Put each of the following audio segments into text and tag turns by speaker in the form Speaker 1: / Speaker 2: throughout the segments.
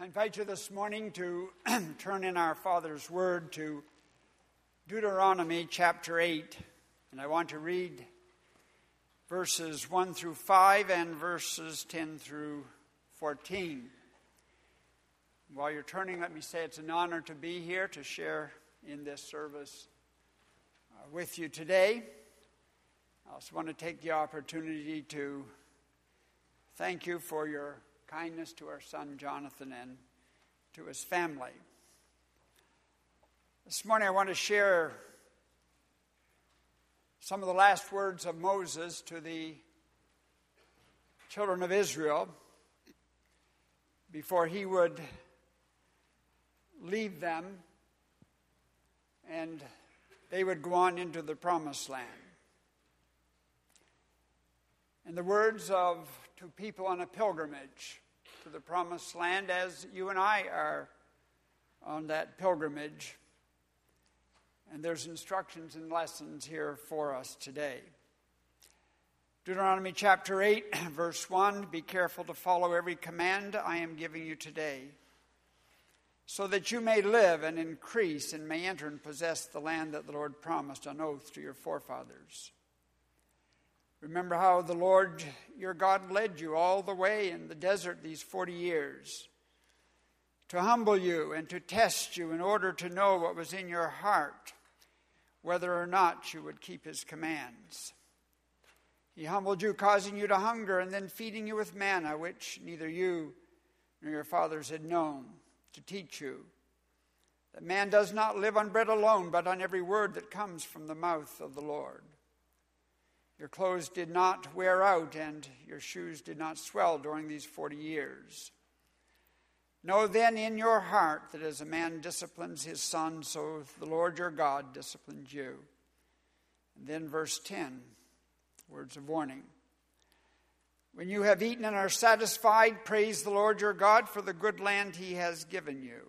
Speaker 1: I invite you this morning to turn in our Father's Word to Deuteronomy chapter 8. And I want to read verses 1 through 5 and verses 10 through 14. While you're turning, let me say it's an honor to be here to share in this service uh, with you today. I also want to take the opportunity to thank you for your kindness to our son Jonathan and to his family. This morning I want to share some of the last words of Moses to the children of Israel before he would leave them and they would go on into the promised land. In the words of to people on a pilgrimage to the promised land, as you and I are on that pilgrimage. And there's instructions and lessons here for us today. Deuteronomy chapter 8, verse 1 Be careful to follow every command I am giving you today, so that you may live and increase and may enter and possess the land that the Lord promised on oath to your forefathers. Remember how the Lord your God led you all the way in the desert these 40 years to humble you and to test you in order to know what was in your heart, whether or not you would keep his commands. He humbled you, causing you to hunger, and then feeding you with manna, which neither you nor your fathers had known, to teach you that man does not live on bread alone, but on every word that comes from the mouth of the Lord. Your clothes did not wear out, and your shoes did not swell during these 40 years. Know then in your heart that as a man disciplines his son, so the Lord your God disciplines you. And then, verse 10, words of warning. When you have eaten and are satisfied, praise the Lord your God for the good land he has given you.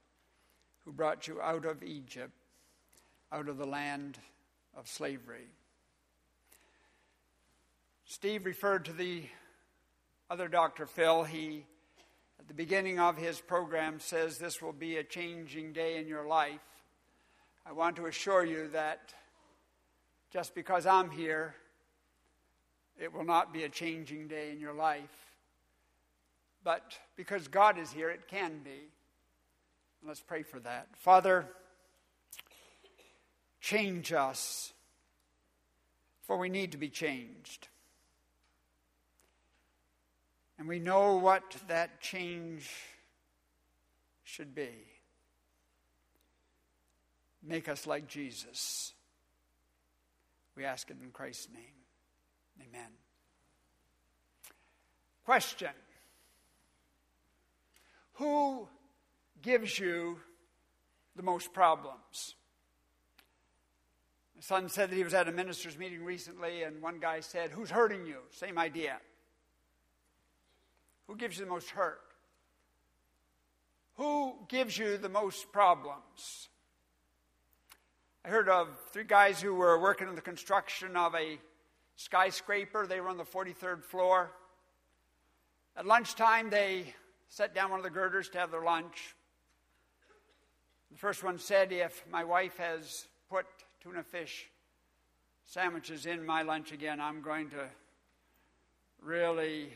Speaker 1: who brought you out of Egypt, out of the land of slavery. Steve referred to the other Dr. Phil. He, at the beginning of his program, says this will be a changing day in your life. I want to assure you that just because I'm here, it will not be a changing day in your life. But because God is here, it can be. Let's pray for that. Father, change us, for we need to be changed. And we know what that change should be. Make us like Jesus. We ask it in Christ's name. Amen. Question Who gives you the most problems. My son said that he was at a minister's meeting recently, and one guy said, Who's hurting you? Same idea. Who gives you the most hurt? Who gives you the most problems? I heard of three guys who were working on the construction of a skyscraper. They were on the 43rd floor. At lunchtime, they set down one of the girders to have their lunch. The first one said, If my wife has put tuna fish sandwiches in my lunch again, I'm going to really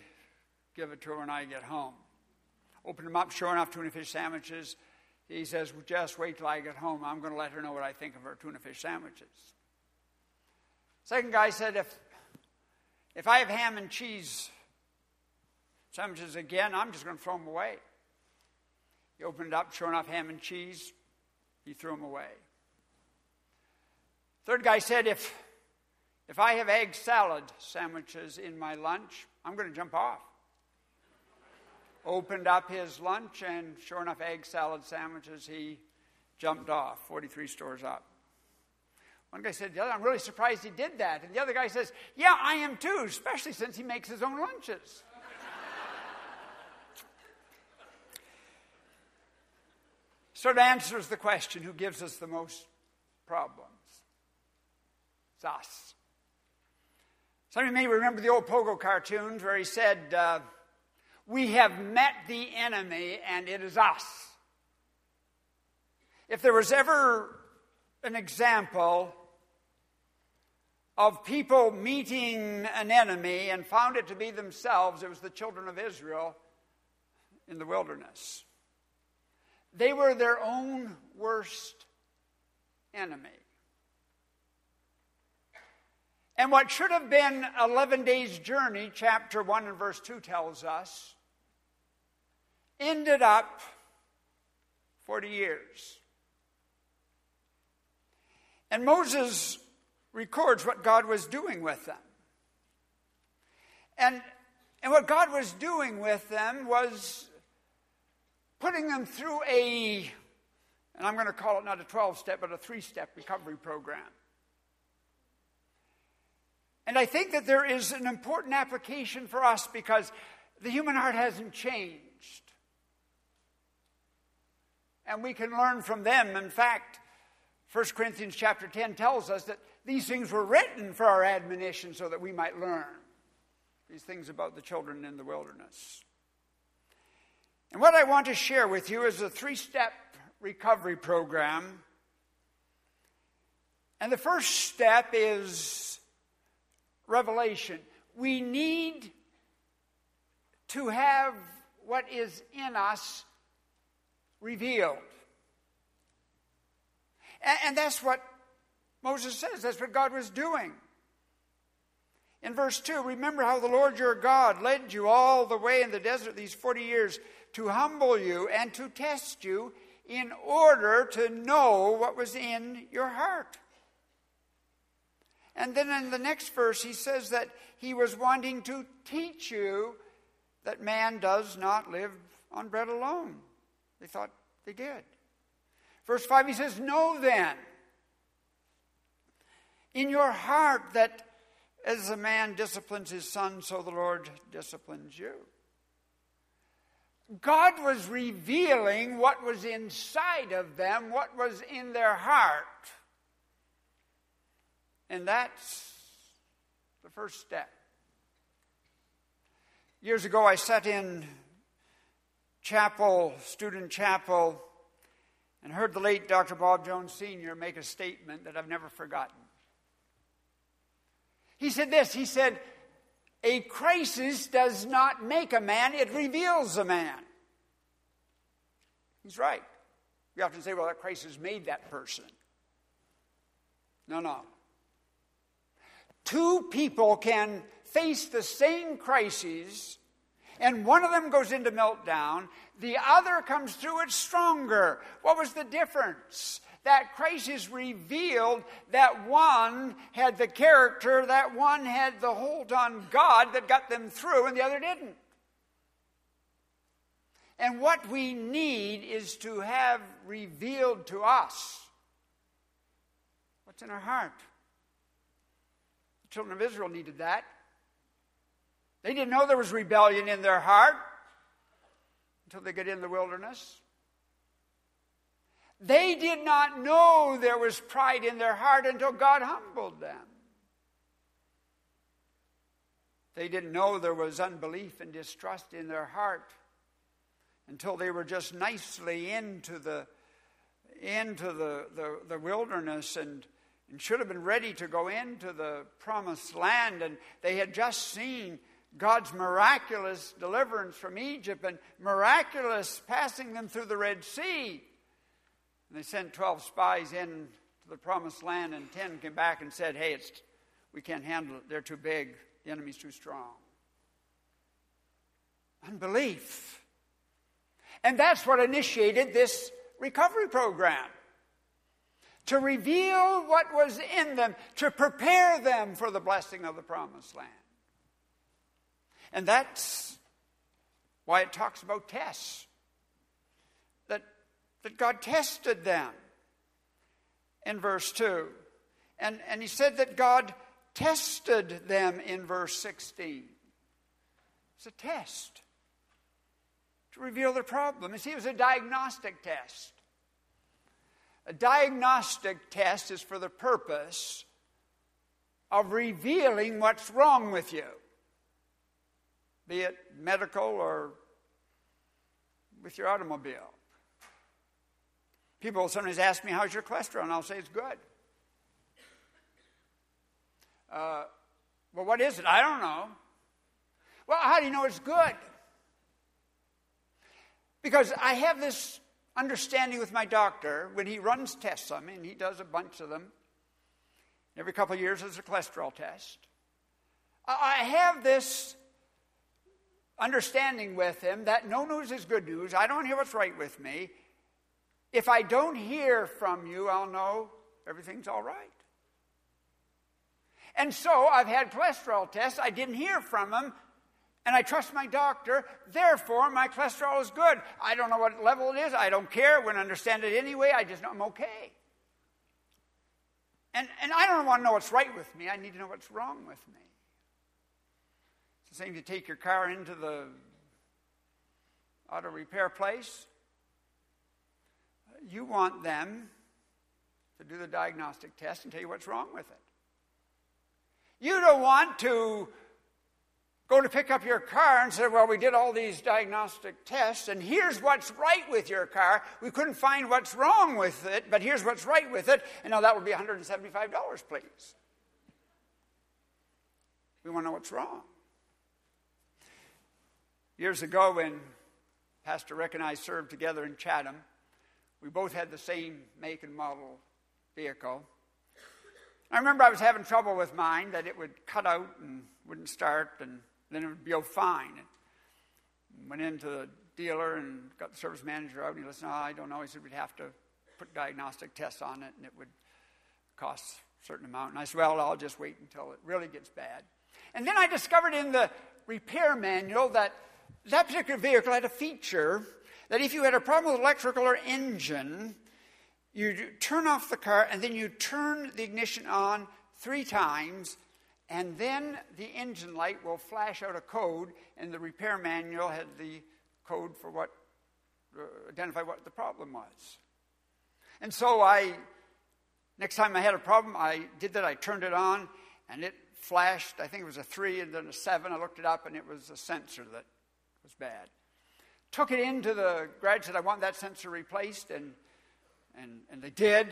Speaker 1: give it to her when I get home. Open them up, sure enough, tuna fish sandwiches. He says, well, Just wait till I get home. I'm going to let her know what I think of her tuna fish sandwiches. Second guy said, If, if I have ham and cheese sandwiches again, I'm just going to throw them away. He opened it up, sure enough, ham and cheese, he threw them away. Third guy said, if, if I have egg salad sandwiches in my lunch, I'm going to jump off. opened up his lunch, and sure enough, egg salad sandwiches, he jumped off 43 stores up. One guy said, I'm really surprised he did that. And the other guy says, Yeah, I am too, especially since he makes his own lunches. So it answers the question who gives us the most problems? It's us. Some of you may remember the old Pogo cartoons where he said, uh, We have met the enemy and it is us. If there was ever an example of people meeting an enemy and found it to be themselves, it was the children of Israel in the wilderness. They were their own worst enemy. And what should have been 11 days' journey, chapter 1 and verse 2 tells us, ended up 40 years. And Moses records what God was doing with them. And, and what God was doing with them was putting them through a, and I'm going to call it not a 12 step, but a three step recovery program. And I think that there is an important application for us because the human heart hasn't changed. And we can learn from them. In fact, 1 Corinthians chapter 10 tells us that these things were written for our admonition so that we might learn these things about the children in the wilderness. And what I want to share with you is a three step recovery program. And the first step is revelation. We need to have what is in us revealed. And, and that's what Moses says. That's what God was doing. In verse 2, remember how the Lord your God led you all the way in the desert these 40 years to humble you and to test you in order to know what was in your heart. And then in the next verse, he says that he was wanting to teach you that man does not live on bread alone. They thought they did. Verse 5, he says, Know then in your heart that as a man disciplines his son, so the Lord disciplines you. God was revealing what was inside of them, what was in their heart. And that's the first step. Years ago, I sat in chapel, student chapel, and heard the late Dr. Bob Jones Sr. make a statement that I've never forgotten. He said this He said, A crisis does not make a man, it reveals a man. He's right. We often say, well, that crisis made that person. No, no. Two people can face the same crises, and one of them goes into meltdown, the other comes through it stronger. What was the difference? That crisis revealed that one had the character, that one had the hold on God that got them through, and the other didn't. And what we need is to have revealed to us what's in our heart The children of Israel needed that. They didn't know there was rebellion in their heart until they get in the wilderness. They did not know there was pride in their heart until God humbled them. They didn't know there was unbelief and distrust in their heart until they were just nicely into the into the, the, the wilderness and and should have been ready to go into the promised land. And they had just seen God's miraculous deliverance from Egypt and miraculous passing them through the Red Sea. And they sent 12 spies in to the promised land, and 10 came back and said, Hey, it's, we can't handle it. They're too big. The enemy's too strong. Unbelief. And that's what initiated this recovery program to reveal what was in them, to prepare them for the blessing of the promised land. And that's why it talks about tests. That, God tested them in verse 2. And, and he said that God tested them in verse 16. It's a test to reveal the problem. You see, it was a diagnostic test. A diagnostic test is for the purpose of revealing what's wrong with you, be it medical or with your automobile. People sometimes ask me, How's your cholesterol? And I'll say, It's good. Uh, well, what is it? I don't know. Well, how do you know it's good? Because I have this understanding with my doctor when he runs tests on me, and he does a bunch of them. Every couple of years, there's a cholesterol test. I have this understanding with him that no news is good news. I don't hear what's right with me. If I don't hear from you, I'll know everything's all right. And so I've had cholesterol tests. I didn't hear from them, and I trust my doctor. Therefore, my cholesterol is good. I don't know what level it is. I don't care. I wouldn't understand it anyway. I just know I'm okay. And, and I don't want to know what's right with me. I need to know what's wrong with me. It's the same to take your car into the auto repair place. You want them to do the diagnostic test and tell you what's wrong with it. You don't want to go to pick up your car and say, Well, we did all these diagnostic tests, and here's what's right with your car. We couldn't find what's wrong with it, but here's what's right with it. And now that would be $175, please. We want to know what's wrong. Years ago, when Pastor Rick and I served together in Chatham, we both had the same make and model vehicle. I remember I was having trouble with mine, that it would cut out and wouldn't start, and then it would be all fine. And went into the dealer and got the service manager out, and he listened, oh, I don't know. He said we'd have to put diagnostic tests on it, and it would cost a certain amount. And I said, well, I'll just wait until it really gets bad. And then I discovered in the repair manual that that particular vehicle had a feature that if you had a problem with electrical or engine, you turn off the car and then you turn the ignition on three times, and then the engine light will flash out a code, and the repair manual had the code for what, uh, identify what the problem was. And so I, next time I had a problem, I did that. I turned it on, and it flashed. I think it was a three and then a seven. I looked it up, and it was a sensor that was bad. Took it into the garage, said, I want that sensor replaced, and and, and they did.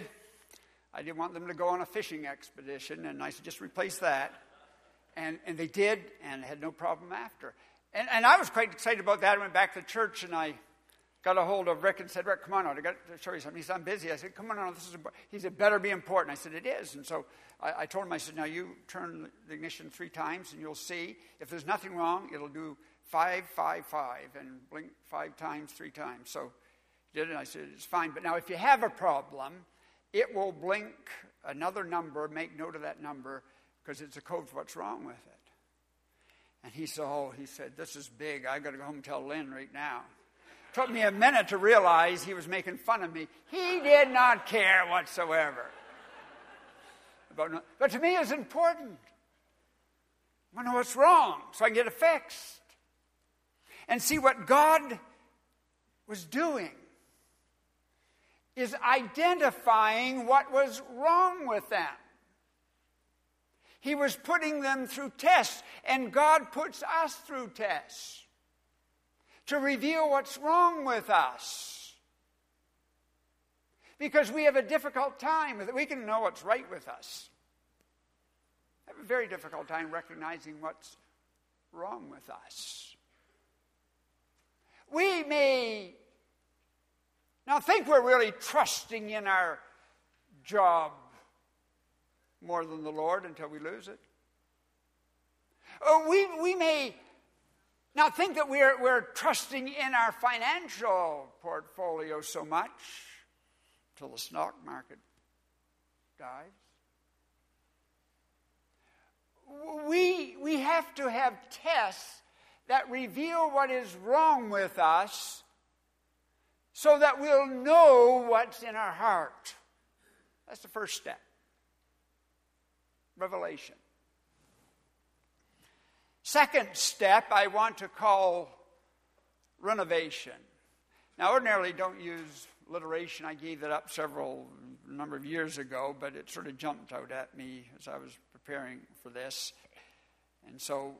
Speaker 1: I didn't want them to go on a fishing expedition, and I said, just replace that. And, and they did, and had no problem after. And, and I was quite excited about that. I went back to church, and I got a hold of Rick and said, Rick, come on out. I got to show you something. He said, I'm busy. I said, come on out. This is he said, better be important. I said, it is. And so I, I told him, I said, now you turn the ignition three times, and you'll see. If there's nothing wrong, it'll do five, five, five, and blink five times, three times. So did it. I said, it's fine. But now, if you have a problem, it will blink another number, make note of that number, because it's a code for what's wrong with it. And he said, oh, he said, this is big. I got to go home and tell Lynn right now. Took me a minute to realize he was making fun of me. He did not care whatsoever. About, but to me, it's important. I want to know what's wrong so I can get it fixed. And see what God was doing is identifying what was wrong with them. He was putting them through tests, and God puts us through tests to reveal what's wrong with us. Because we have a difficult time. We can know what's right with us. I have a very difficult time recognizing what's wrong with us. We may now, think we're really trusting in our job more than the Lord until we lose it. Oh, we, we may not think that we're, we're trusting in our financial portfolio so much until the stock market dives. We, we have to have tests that reveal what is wrong with us so that we'll know what's in our heart. That's the first step. Revelation. Second step, I want to call renovation. Now, ordinarily, don't use alliteration. I gave that up several number of years ago, but it sort of jumped out at me as I was preparing for this. And so,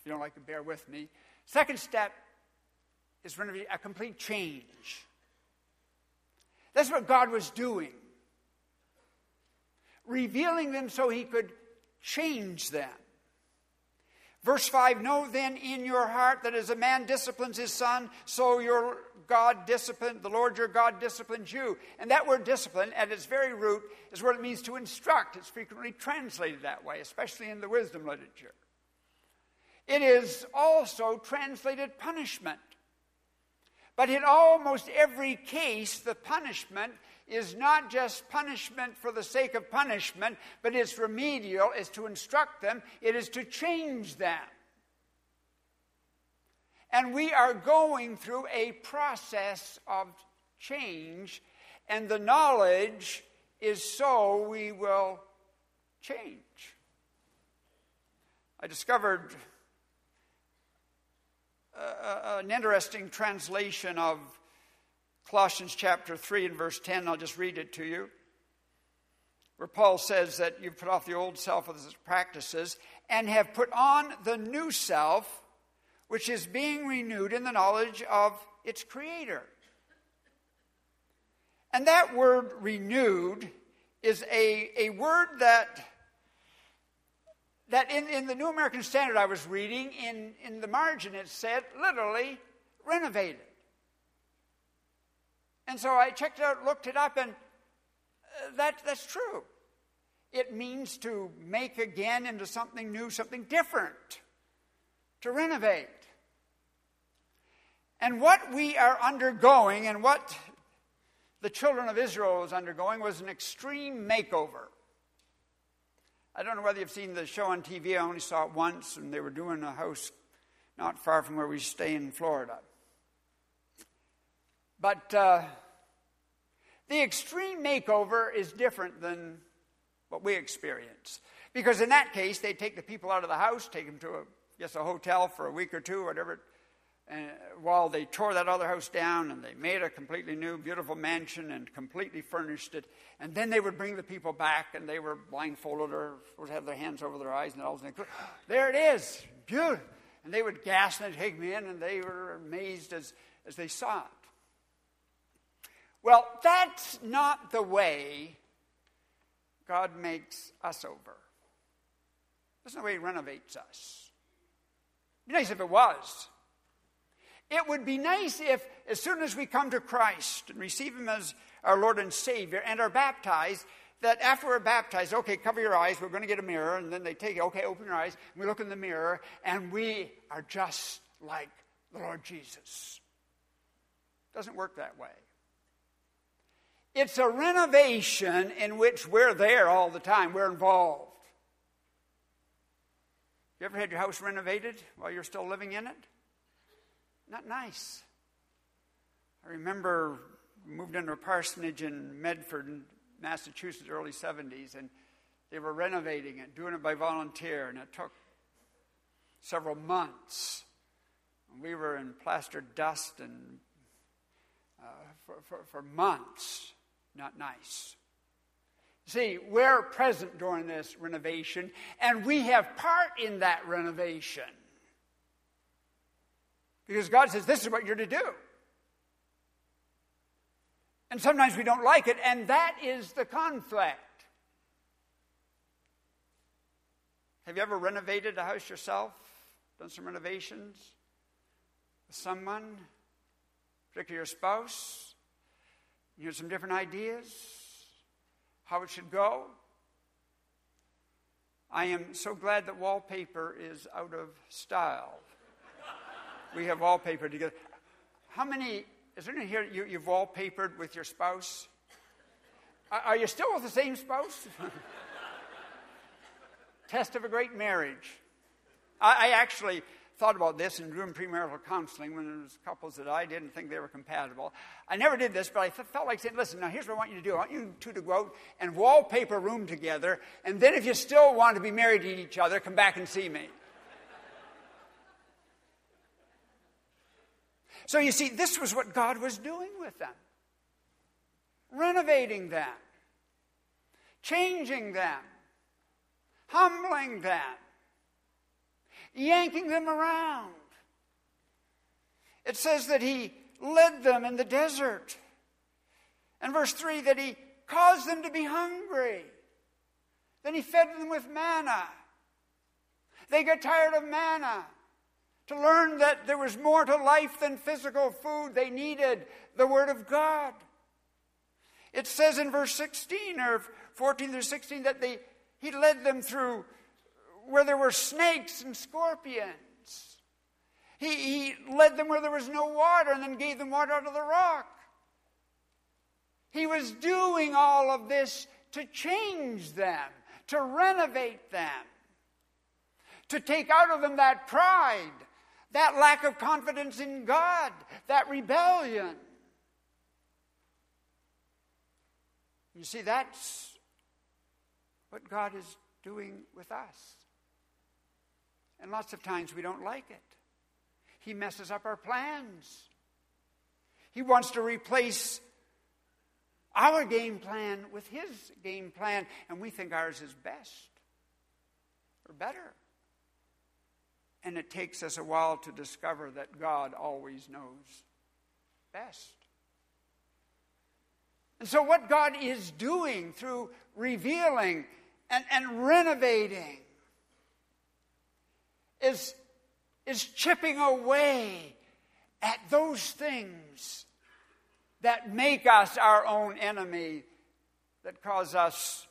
Speaker 1: if you don't like to bear with me, second step is really a complete change. That's what God was doing, revealing them so He could change them. Verse 5 Know then in your heart that as a man disciplines his son, so your God disciplined, the Lord your God disciplines you. And that word discipline, at its very root, is what it means to instruct. It's frequently translated that way, especially in the wisdom literature. It is also translated punishment. But in almost every case, the punishment is not just punishment for the sake of punishment, but it's remedial, it's to instruct them, it is to change them. And we are going through a process of change, and the knowledge is so we will change. I discovered an interesting translation of Colossians chapter 3 and verse 10. I'll just read it to you. Where Paul says that you've put off the old self with its practices and have put on the new self, which is being renewed in the knowledge of its creator. And that word renewed is a, a word that that in, in the New American Standard I was reading, in, in the margin it said literally renovated. And so I checked it out, looked it up, and uh, that, that's true. It means to make again into something new, something different, to renovate. And what we are undergoing and what the children of Israel was undergoing was an extreme makeover. I don't know whether you've seen the show on TV. I only saw it once, and they were doing a house not far from where we stay in Florida. But uh, the extreme makeover is different than what we experience. Because in that case, they take the people out of the house, take them to a, guess, a hotel for a week or two, whatever and while they tore that other house down and they made a completely new, beautiful mansion and completely furnished it, and then they would bring the people back and they were blindfolded or would have their hands over their eyes and all things. There it is, beautiful. And they would gasp and take me in, and they were amazed as, as they saw it. Well, that's not the way God makes us over. That's not the way He renovates us. It'd be nice if it was. It would be nice if, as soon as we come to Christ and receive Him as our Lord and Savior and are baptized, that after we're baptized, okay, cover your eyes, we're going to get a mirror, and then they take it, okay, open your eyes, we look in the mirror, and we are just like the Lord Jesus. Doesn't work that way. It's a renovation in which we're there all the time, we're involved. You ever had your house renovated while you're still living in it? Not nice. I remember moved into a parsonage in Medford, Massachusetts, early 70s, and they were renovating it, doing it by volunteer, and it took several months. We were in plaster dust and uh, for, for, for months. Not nice. See, we're present during this renovation, and we have part in that renovation. Because God says, this is what you're to do. And sometimes we don't like it, and that is the conflict. Have you ever renovated a house yourself? Done some renovations? With someone? Particularly your spouse? You have some different ideas? How it should go? I am so glad that wallpaper is out of style we have wallpapered together. How many, is there anyone here you, you've wallpapered with your spouse? Are, you still with the same spouse? Test of a great marriage. I, I actually thought about this in doing premarital counseling when there was couples that I didn't think they were compatible. I never did this, but I felt like saying, listen, now here's what I want you to do. I want you two to go out and wallpaper room together, and then if you still want to be married to each other, come back and see me. So you see, this was what God was doing with them renovating them, changing them, humbling them yanking them around. It says that he led them in the desert. And verse 3 that he caused them to be hungry. Then he fed them with manna. They got tired of manna. To learn that there was more to life than physical food, they needed the Word of God. It says in verse 16 or 14 through 16 that they, he led them through where there were snakes and scorpions. He, he led them where there was no water and then gave them water out of the rock. He was doing all of this to change them, to renovate them, to take out of them that pride, that lack of confidence in God, that rebellion. You see, that's what God is doing with us. And lots of times we don't like it. He messes up our plans. He wants to replace our game plan with his game plan, and we think ours is best or better. And it takes us a while to discover that God always knows best. And so, what God is doing through revealing and, and renovating is, is chipping away at those things that make us our own enemy, that cause us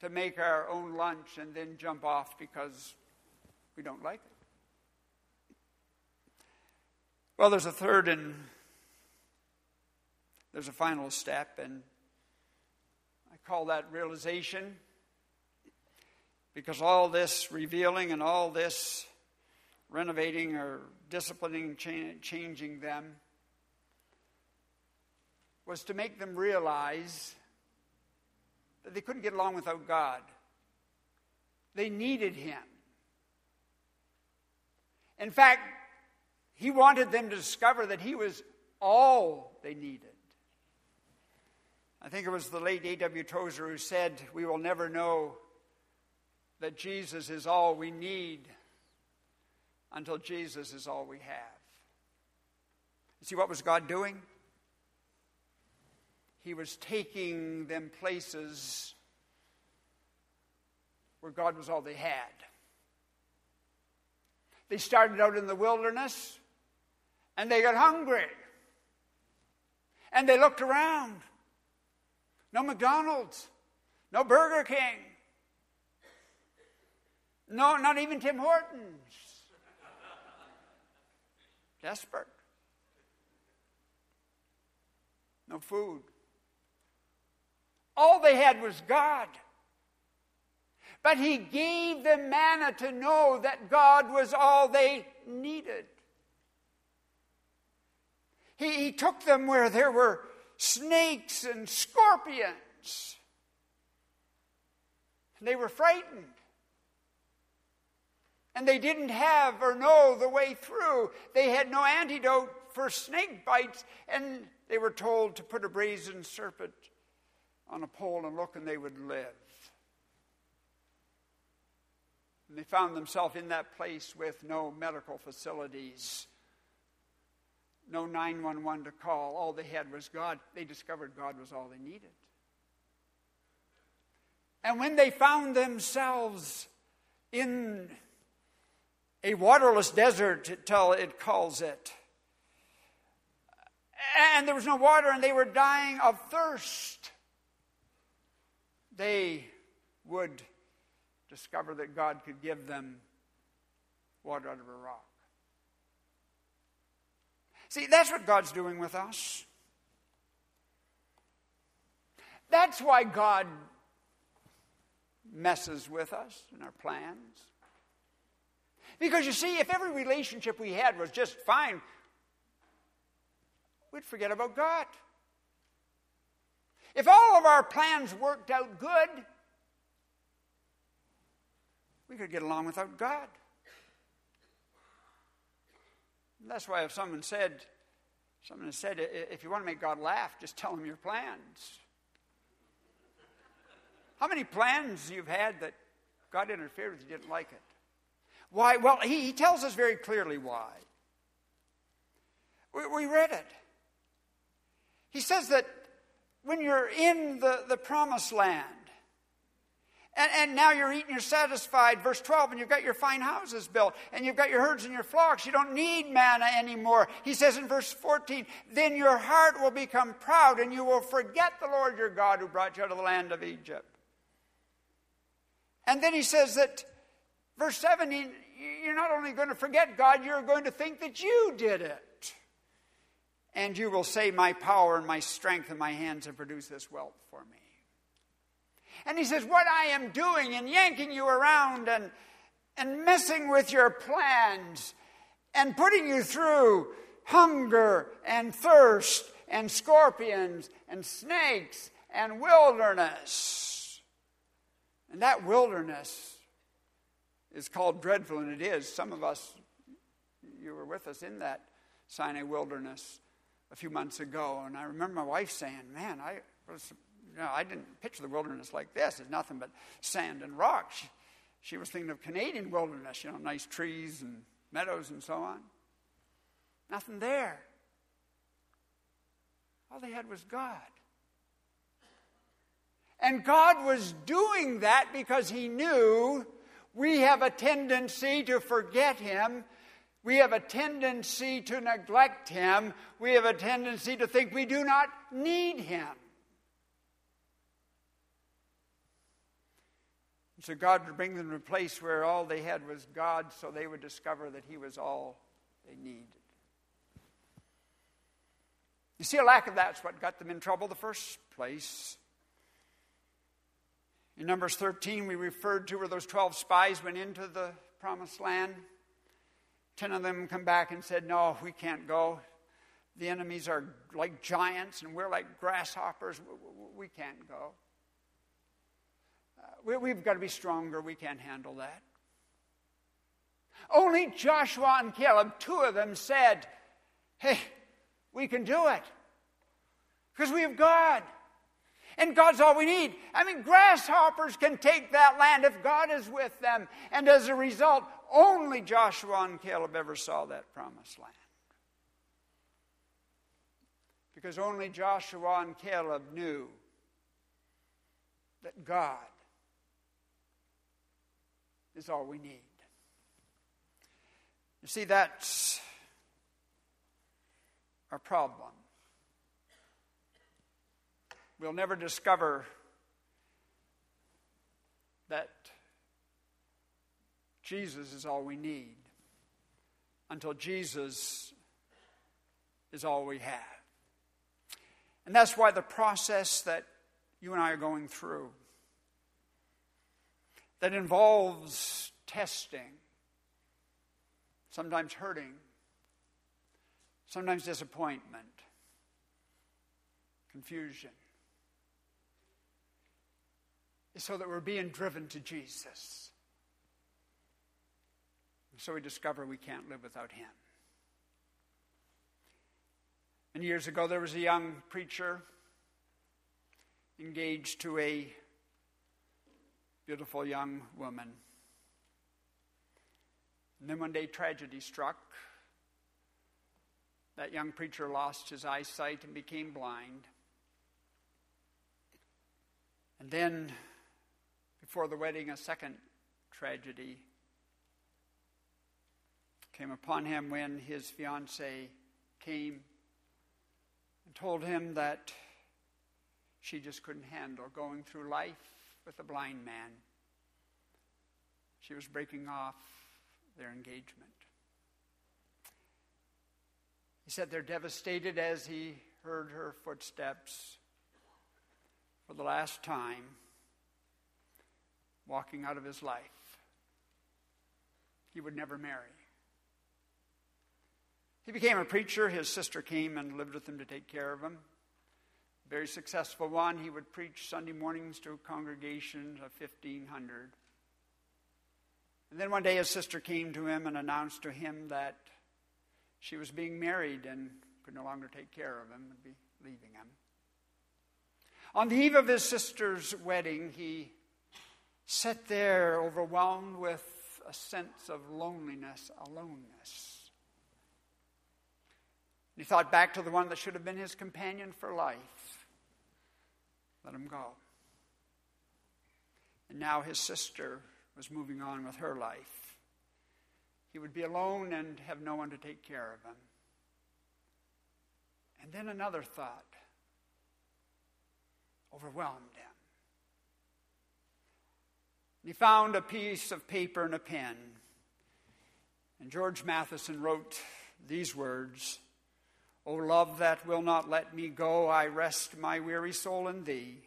Speaker 1: to make our own lunch and then jump off because we don't like it. Well, there's a third and there's a final step, and I call that realization. Because all this revealing and all this renovating or disciplining, changing them, was to make them realize that they couldn't get along without God. They needed Him. In fact, He wanted them to discover that He was all they needed. I think it was the late A.W. Tozer who said, We will never know that Jesus is all we need until Jesus is all we have. You see, what was God doing? He was taking them places where God was all they had. They started out in the wilderness and they got hungry. And they looked around. No McDonald's, no Burger King, no, not even Tim Hortons. Desperate. No food. All they had was God. But He gave them manna to know that God was all they needed. He, he took them where there were snakes and scorpions. And they were frightened and they didn't have or know the way through. They had no antidote for snake bites, and they were told to put a brazen serpent on a pole and look, and they would live. And they found themselves in that place with no medical facilities, no 911 to call. All they had was God. They discovered God was all they needed. And when they found themselves in a waterless desert, until it calls it. And there was no water, and they were dying of thirst. They would discover that God could give them water out of a rock. See, that's what God's doing with us. That's why God messes with us and our plans. Because you see, if every relationship we had was just fine, we'd forget about God. If all of our plans worked out good, we could get along without God. And that's why if someone said, someone said, if you want to make God laugh, just tell him your plans. How many plans you've had that God interfered with, you didn't like it? Why? Well, he, he tells us very clearly why. We, we read it. He says that when you're in the, the promised land, and, and now you're eating, you're satisfied, verse 12, and you've got your fine houses built, and you've got your herds and your flocks. You don't need manna anymore. He says in verse 14, then your heart will become proud, and you will forget the Lord your God who brought you out of the land of Egypt. And then he says that, verse 17, you're not only going to forget God, you're going to think that you did it. And you will say, My power and my strength and my hands have produced this wealth for me. And he says, What I am doing and yanking you around and, and messing with your plans and putting you through hunger and thirst and scorpions and snakes and wilderness. And that wilderness is called dreadful, and it is. Some of us, you were with us in that Sinai wilderness a few months ago, and I remember my wife saying, Man, I was know, I didn't picture the wilderness like this. It's nothing but sand and rocks. She, she was thinking of Canadian wilderness, you know, nice trees and meadows and so on. Nothing there. All they had was God. And God was doing that because He knew we have a tendency to forget Him. We have a tendency to neglect Him. We have a tendency to think we do not need Him. So God would bring them to a place where all they had was God, so they would discover that He was all they needed. You see, a lack of that's what got them in trouble the first place. In Numbers 13, we referred to where those 12 spies went into the promised land. Ten of them come back and said, No, we can't go. The enemies are like giants and we're like grasshoppers. We can't go we, have got to be stronger. We can't handle that. Only Joshua and Caleb, two of them, said, Hey, we can do it. Because we have God. And God's all we need. I mean, grasshoppers can take that land if God is with them. And as a result, only Joshua and Caleb ever saw that promised land. Because only Joshua and Caleb knew that God is all we need. You see, that's our problem. We'll never discover that Jesus is all we need until Jesus is all we have. And that's why the process that you and I are going through that involves testing, sometimes hurting, sometimes disappointment, confusion. So that we're being driven to Jesus. So we discover we can't live without Him. And years ago, there was a young preacher engaged to a beautiful young woman. And then one day tragedy struck. That young preacher lost his eyesight and became blind. And then, before the wedding, a second tragedy came upon him when his fiancee came and told him that she just couldn't handle going through life with a blind man. She was breaking off their engagement. He said they're devastated as he heard her footsteps for the last time walking out of his life. he would never marry. He became a preacher. His sister came and lived with him to take care of him. Very successful one. He would preach Sunday mornings to a congregation of 1,500. And then one day his sister came to him and announced to him that she was being married and could no longer take care of him and be leaving him. On the eve of his sister's wedding, he sat there overwhelmed with a sense of loneliness, aloneness. He thought back to the one that should have been his companion for life. Let him go. And now his sister was moving on with her life. He would be alone and have no one to take care of him. And then another thought overwhelmed him. He found a piece of paper and a pen. And George Matheson wrote these words O love that will not let me go, I rest my weary soul in thee.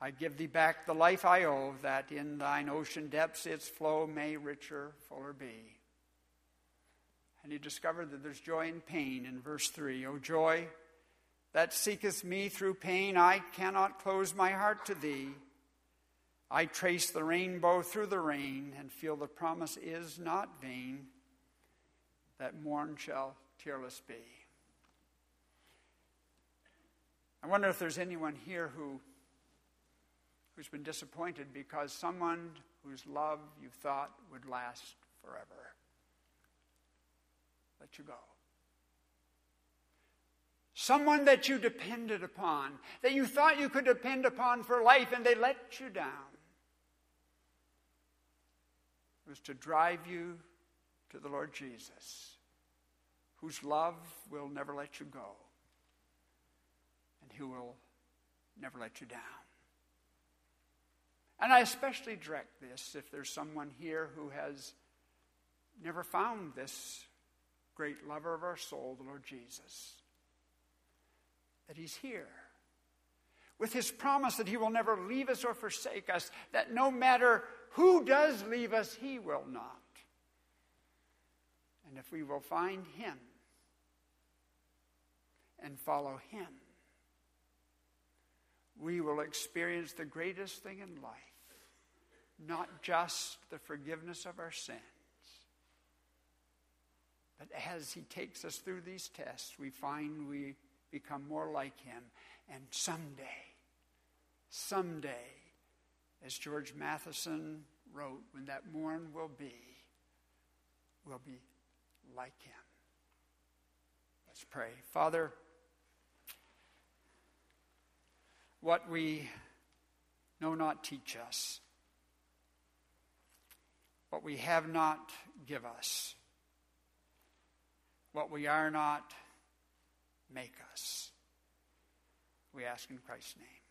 Speaker 1: I give thee back the life I owe, that in thine ocean depths its flow may richer, fuller be. And he discovered that there's joy in pain in verse 3. O joy that seeketh me through pain, I cannot close my heart to thee. I trace the rainbow through the rain and feel the promise is not vain, that morn shall tearless be. I wonder if there's anyone here who, who's been disappointed because someone whose love you thought would last forever let you go. Someone that you depended upon, that you thought you could depend upon for life, and they let you down. It was to drive you to the Lord Jesus, whose love will never let you go, who will never let you down. And I especially direct this if there's someone here who has never found this great lover of our soul, the Lord Jesus. That He's here. With His promise that He will never leave us or forsake us, that no matter who does leave us, He will not. And if we will find Him and follow Him, we will experience the greatest thing in life not just the forgiveness of our sins but as he takes us through these tests, we find we become more like him. And someday, someday, as George Matheson wrote, when that morn will be, we'll be like him. Let's pray. Father, what we know not teach us, what we have not give us. What we are not, make us. We ask in Christ's name.